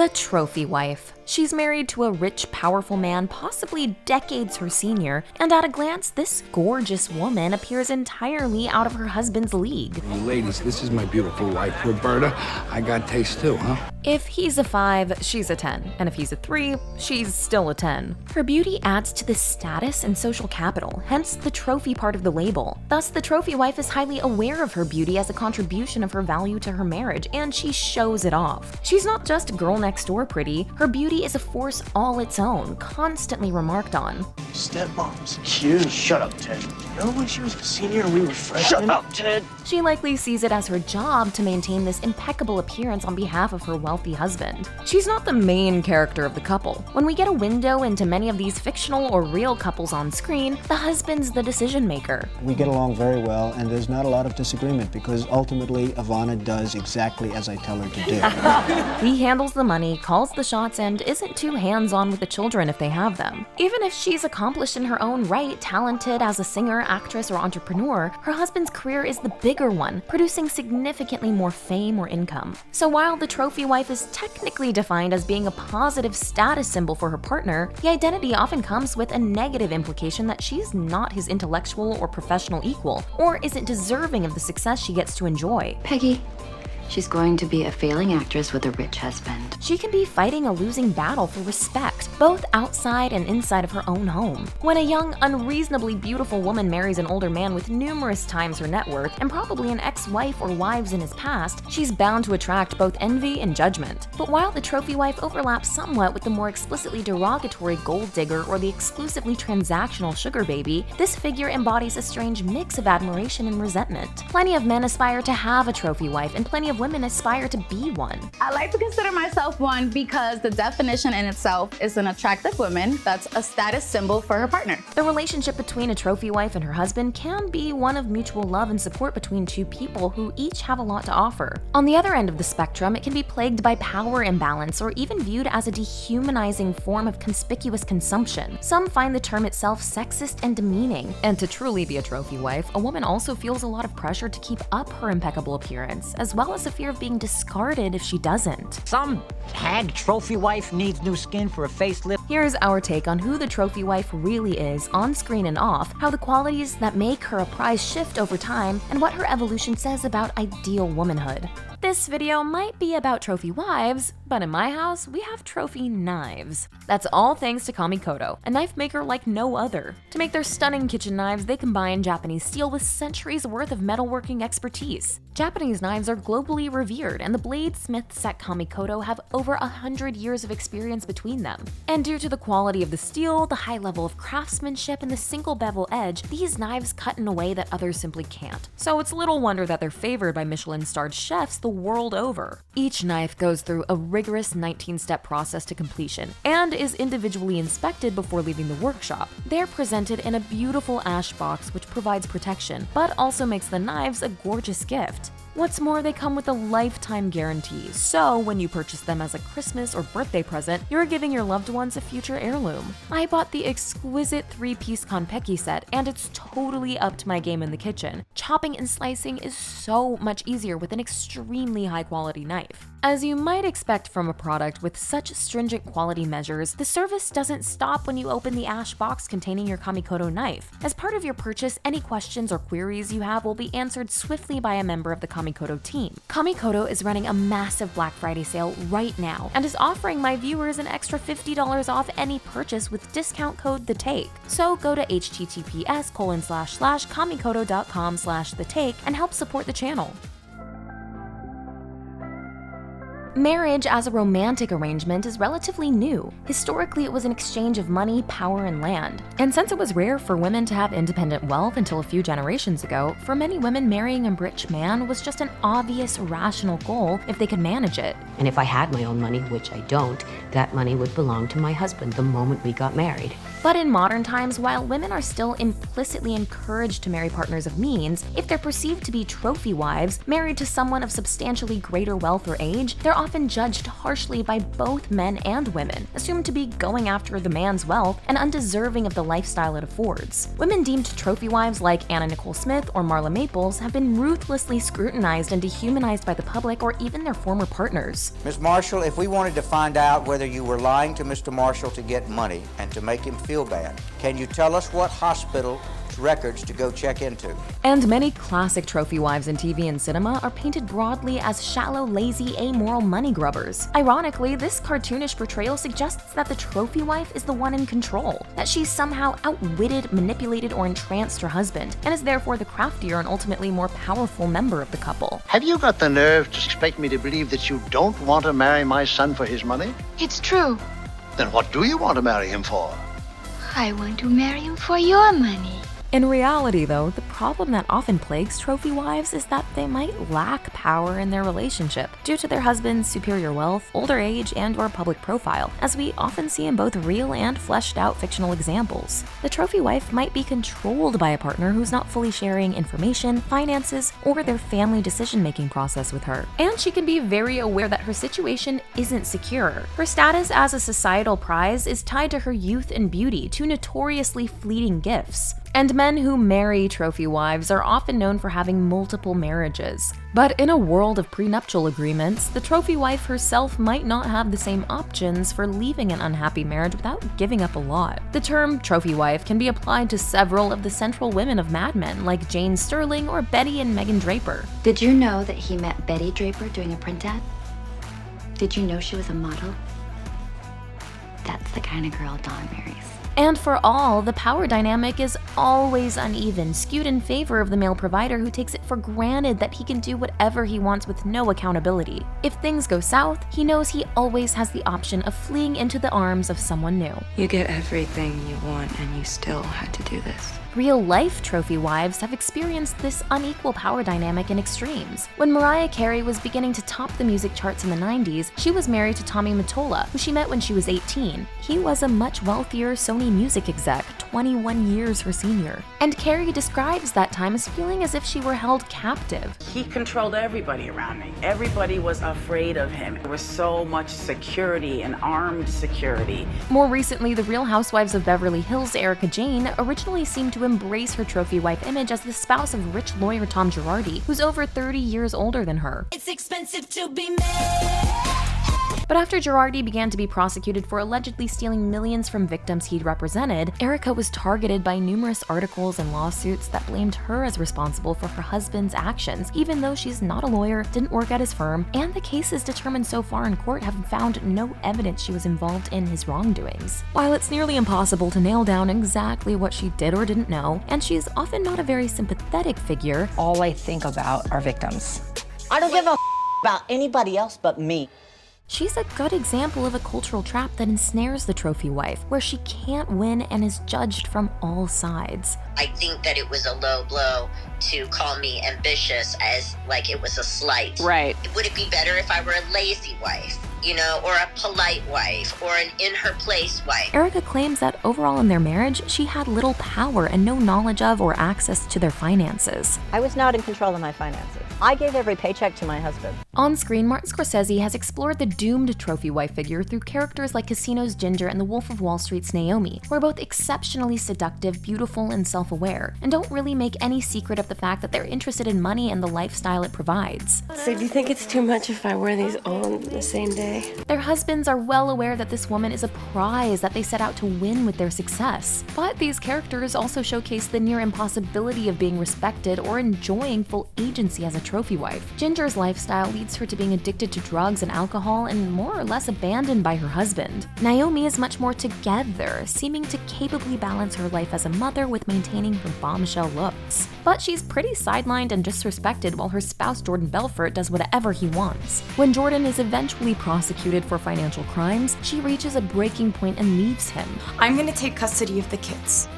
The Trophy Wife. She's married to a rich, powerful man, possibly decades her senior, and at a glance, this gorgeous woman appears entirely out of her husband's league. Ladies, this is my beautiful wife, Roberta. I got taste too, huh? If he's a 5, she's a 10, and if he's a 3, she's still a 10. Her beauty adds to the status and social capital, hence the trophy part of the label. Thus, the trophy wife is highly aware of her beauty as a contribution of her value to her marriage, and she shows it off. She's not just girl next door pretty, her beauty is a force all its own, constantly remarked on. Stepmom's cute. Shut up, Ted. Remember when she was a senior and we were freshmen? Shut up, Ted. She likely sees it as her job to maintain this impeccable appearance on behalf of her wealthy husband. She's not the main character of the couple. When we get a window into many of these fictional or real couples on screen, the husband's the decision maker. We get along very well, and there's not a lot of disagreement because ultimately Ivana does exactly as I tell her to do. He handles the money, calls the shots, and isn't too hands on with the children if they have them. Even if she's accomplished in her own right, talented as a singer, actress, or entrepreneur, her husband's career is the bigger one, producing significantly more fame or income. So while the trophy wife is technically defined as being a positive status symbol for her partner, the identity often comes with a negative implication that she's not his intellectual or professional equal, or isn't deserving of the success she gets to enjoy. Peggy, she's going to be a failing actress with a rich husband. She can be fighting a losing battle for respect, both outside and inside of her own home. When a young, unreasonably beautiful woman marries an older man with numerous times her net worth and probably an ex wife or wives in his past, she's bound to attract both envy and judgment. But while the trophy wife overlaps somewhat with the more explicitly derogatory gold digger or the exclusively transactional sugar baby, this figure embodies a strange mix of admiration and resentment. Plenty of men aspire to have a trophy wife, and plenty of women aspire to be one. I like to consider myself one because the definition in itself is an attractive woman that's a status symbol for her partner. The relationship between a trophy wife and her husband can be one of mutual love and support between two people who each have a lot to offer. On the other end of the spectrum, it can be plagued by power imbalance or even viewed as a dehumanizing form of conspicuous consumption. Some find the term itself sexist and demeaning. And to truly be a trophy wife, a woman also feels a lot of pressure to keep up her impeccable appearance, as well as a fear of being discarded if she doesn't. Some hag trophy wife needs new skin for a facelift. Here's our take on who the trophy wife really is, on screen and off, how the qualities that make her a prize shift over time, and what her evolution says about ideal womanhood. This video might be about trophy wives, but in my house, we have trophy knives. That's all thanks to Kamikoto, a knife maker like no other. To make their stunning kitchen knives, they combine Japanese steel with centuries worth of metalworking expertise. Japanese knives are globally revered, and the bladesmiths at Kamikoto have over a hundred years of experience between them. And due to the quality of the steel, the high level of craftsmanship, and the single bevel edge, these knives cut in a way that others simply can't. So it's little wonder that they're favored by Michelin starred chefs the world over. Each knife goes through a rigorous 19 step process to completion and is individually inspected before leaving the workshop. They're presented in a beautiful ash box which provides protection, but also makes the knives a gorgeous gift. What's more, they come with a lifetime guarantee, so when you purchase them as a Christmas or birthday present, you're giving your loved ones a future heirloom. I bought the exquisite three piece Kanpeki set, and it's totally up to my game in the kitchen. Chopping and slicing is so much easier with an extremely high quality knife. As you might expect from a product with such stringent quality measures, the service doesn't stop when you open the ash box containing your Kamikoto knife. As part of your purchase, any questions or queries you have will be answered swiftly by a member of the Kamikoto team. Kamikoto is running a massive Black Friday sale right now and is offering my viewers an extra $50 off any purchase with discount code the take. So go to https colon slash slash kamikoto.com slash the take and help support the channel. Marriage as a romantic arrangement is relatively new. Historically, it was an exchange of money, power, and land. And since it was rare for women to have independent wealth until a few generations ago, for many women, marrying a rich man was just an obvious, rational goal if they could manage it. And if I had my own money, which I don't, that money would belong to my husband the moment we got married. But in modern times, while women are still implicitly encouraged to marry partners of means, if they're perceived to be trophy wives, married to someone of substantially greater wealth or age, they're often judged harshly by both men and women, assumed to be going after the man's wealth and undeserving of the lifestyle it affords. Women deemed trophy wives like Anna Nicole Smith or Marla Maples have been ruthlessly scrutinized and dehumanized by the public or even their former partners. Ms. Marshall, if we wanted to find out whether you were lying to Mr. Marshall to get money and to make him feel bad, can you tell us what hospital records to go check into. And many classic trophy wives in TV and cinema are painted broadly as shallow, lazy, amoral money grubbers. Ironically, this cartoonish portrayal suggests that the trophy wife is the one in control, that she's somehow outwitted, manipulated, or entranced her husband, and is therefore the craftier and ultimately more powerful member of the couple. Have you got the nerve to expect me to believe that you don't want to marry my son for his money? It's true. Then what do you want to marry him for? I want to marry him for your money. In reality, though, the problem that often plagues trophy wives is that they might lack power in their relationship due to their husband's superior wealth, older age, and or public profile, as we often see in both real and fleshed out fictional examples. The trophy wife might be controlled by a partner who's not fully sharing information, finances, or their family decision-making process with her. And she can be very aware that her situation isn't secure. Her status as a societal prize is tied to her youth and beauty, two notoriously fleeting gifts. And men who marry trophy wives are often known for having multiple marriages. But in a world of prenuptial agreements, the trophy wife herself might not have the same options for leaving an unhappy marriage without giving up a lot. The term trophy wife can be applied to several of the central women of Mad Men, like Jane Sterling or Betty and Megan Draper. Did you know that he met Betty Draper doing a print ad? Did you know she was a model? That's the kind of girl Don marries. And for all, the power dynamic is always uneven, skewed in favor of the male provider who takes it for granted that he can do whatever he wants with no accountability. If things go south, he knows he always has the option of fleeing into the arms of someone new. You get everything you want, and you still had to do this. Real life trophy wives have experienced this unequal power dynamic in extremes. When Mariah Carey was beginning to top the music charts in the 90s, she was married to Tommy Mottola, who she met when she was 18. He was a much wealthier Sony music exec, 21 years her senior. And Carey describes that time as feeling as if she were held captive. He controlled everybody around me. Everybody was afraid of him. There was so much security and armed security. More recently, the Real Housewives of Beverly Hills Erika Jayne, originally seemed to embrace her trophy wife image as the spouse of rich lawyer Tom Girardi, who's over 30 years older than her. It's expensive to be. But after Girardi began to be prosecuted for allegedly stealing millions from victims he'd represented, Erika was targeted by numerous articles and lawsuits that blamed her as responsible for her husband's actions, even though she's not a lawyer, didn't work at his firm, and the cases determined so far in court have found no evidence she was involved in his wrongdoings. While it's nearly impossible to nail down exactly what she did or didn't know, and she's often not a very sympathetic figure, all I think about are victims. I don't give a about anybody else but me. She's a good example of a cultural trap that ensnares the trophy wife, where she can't win and is judged from all sides. I think that it was a low blow to call me ambitious as like it was a slight. Right. Would it be better if I were a lazy wife? You know, or a polite wife, or an in her place wife. Erika claims that overall in their marriage, she had little power and no knowledge of or access to their finances. I was not in control of my finances. I gave every paycheck to my husband. On screen, Martin Scorsese has explored the doomed trophy wife figure through characters like Casino's Ginger and The Wolf of Wall Street's Naomi, who are both exceptionally seductive, beautiful, and self aware, and don't really make any secret of the fact that they're interested in money and the lifestyle it provides. So, do you think it's too much if I wear these all on the same day? Their husbands are well aware that this woman is a prize that they set out to win with their success. But these characters also showcase the near impossibility of being respected or enjoying full agency as a trophy wife. Ginger's lifestyle leads her to being addicted to drugs and alcohol and more or less abandoned by her husband. Naomi is much more together, seeming to capably balance her life as a mother with maintaining her bombshell looks. But she's pretty sidelined and disrespected while her spouse Jordan Belfort does whatever he wants. When Jordan is eventually prosecuted for financial crimes, she reaches a breaking point and leaves him. I'm gonna take custody of the kids.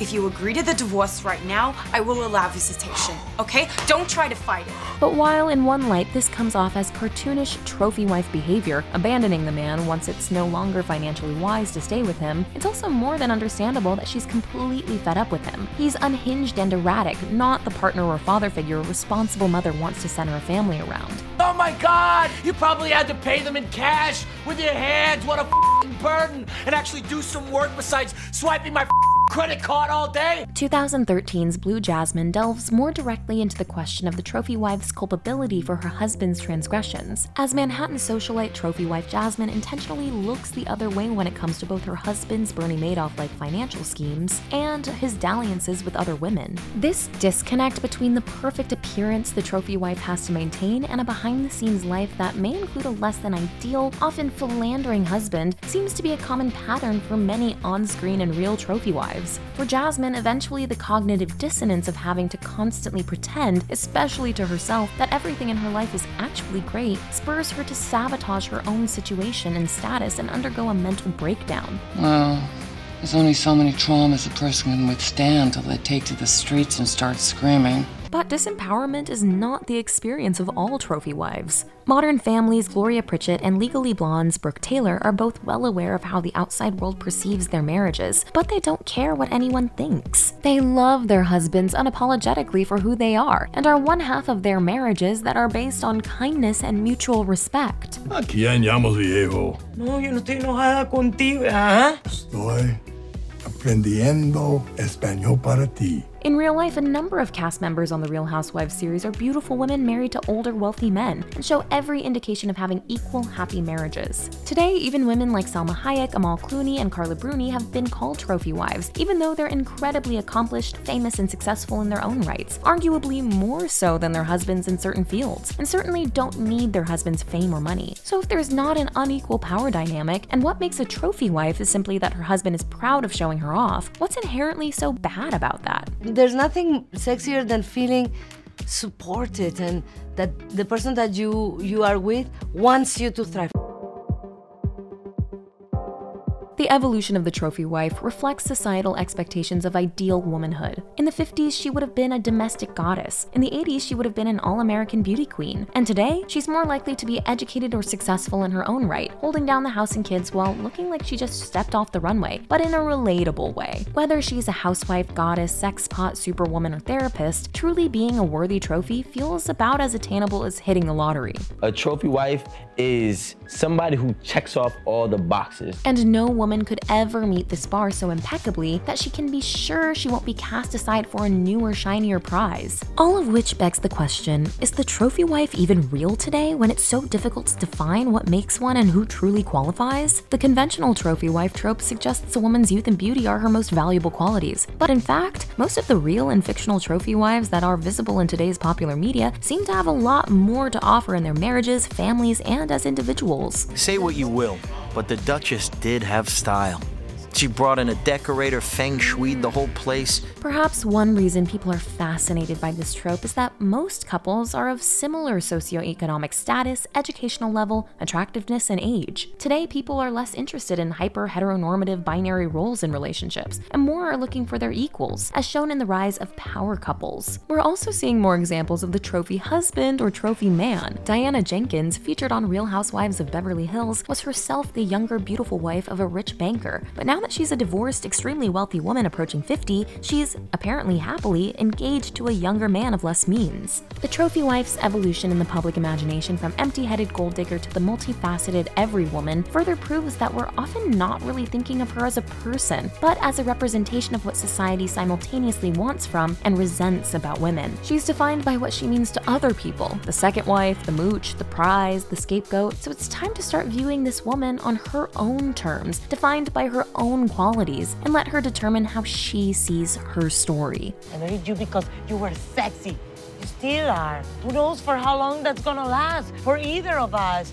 If you agree to the divorce right now, I will allow visitation, okay? Don't try to fight it. But while in one light this comes off as cartoonish trophy wife behavior, abandoning the man once it's no longer financially wise to stay with him, it's also more than understandable that she's completely fed up with him. He's unhinged and erratic, not the partner or father figure a responsible mother wants to center a family around. Oh my god! You probably had to pay them in cash with your hands. What a burden! And actually do some work besides swiping my credit card all day? 2013's Blue Jasmine delves more directly into the question of the trophy wife's culpability for her husband's transgressions, as Manhattan socialite trophy wife Jasmine intentionally looks the other way when it comes to both her husband's Bernie Madoff like financial schemes and his dalliances with other women. This disconnect between the perfect appearance the trophy wife has to maintain and a behind the scenes life that may include a less than ideal, often philandering husband seems to be a common pattern for many on screen and real trophy wives lives. For Jasmine, eventually the cognitive dissonance of having to constantly pretend, especially to herself, that everything in her life is actually great, spurs her to sabotage her own situation and status and undergo a mental breakdown. Well, there's only so many traumas a person can withstand till they take to the streets and start screaming. But disempowerment is not the experience of all trophy wives. Modern Family's Gloria Pritchett and Legally Blonde's Brooke Taylor are both well aware of how the outside world perceives their marriages, but they don't care what anyone thinks. They love their husbands unapologetically for who they are, and are one half of their marriages that are based on kindness and mutual respect. Aquí andamos, viejo. No, yo no estoy enojada contigo, ¿ah? Estoy aprendiendo español para ti. In real life, a number of cast members on the Real Housewives series are beautiful women married to older, wealthy men and show every indication of having equal, happy marriages. Today, even women like Salma Hayek, Amal Clooney, and Carla Bruni have been called trophy wives, even though they're incredibly accomplished, famous, and successful in their own rights, arguably more so than their husbands in certain fields, and certainly don't need their husband's fame or money. So if there's not an unequal power dynamic, and what makes a trophy wife is simply that her husband is proud of showing her off, what's inherently so bad about that? there's nothing sexier than feeling supported and that the person that you you are with wants you to thrive. Evolution of the trophy wife reflects societal expectations of ideal womanhood. In the 50s, she would have been a domestic goddess. In the 80s, she would have been an all American beauty queen. And today, she's more likely to be educated or successful in her own right, holding down the house and kids while looking like she just stepped off the runway, but in a relatable way. Whether she's a housewife, goddess, sex pot, superwoman, or therapist, truly being a worthy trophy feels about as attainable as hitting the lottery. A trophy wife is somebody who checks off all the boxes. And no woman could ever meet this bar so impeccably that she can be sure she won't be cast aside for a newer, shinier prize. All of which begs the question is the trophy wife even real today when it's so difficult to define what makes one and who truly qualifies? The conventional trophy wife trope suggests a woman's youth and beauty are her most valuable qualities. But in fact, most of the real and fictional trophy wives that are visible in today's popular media seem to have a lot more to offer in their marriages, families, and as individuals. Say what you will, but the Duchess did have style. She brought in a decorator, feng shui the whole place. Perhaps one reason people are fascinated by this trope is that most couples are of similar socioeconomic status, educational level, attractiveness, and age. Today, people are less interested in hyper heteronormative binary roles in relationships, and more are looking for their equals, as shown in the rise of power couples. We're also seeing more examples of the trophy husband or trophy man. Diana Jenkins, featured on Real Housewives of Beverly Hills, was herself the younger, beautiful wife of a rich banker, but now that she's a divorced, extremely wealthy woman approaching 50, she's, apparently happily, engaged to a younger man of less means. The trophy wife's evolution in the public imagination from empty headed gold digger to the multifaceted every woman further proves that we're often not really thinking of her as a person, but as a representation of what society simultaneously wants from and resents about women. She's defined by what she means to other people the second wife, the mooch, the prize, the scapegoat. So it's time to start viewing this woman on her own terms, defined by her own own qualities and let her determine how she sees her story. I married you because you were sexy. You still are. Who knows for how long that's gonna last for either of us.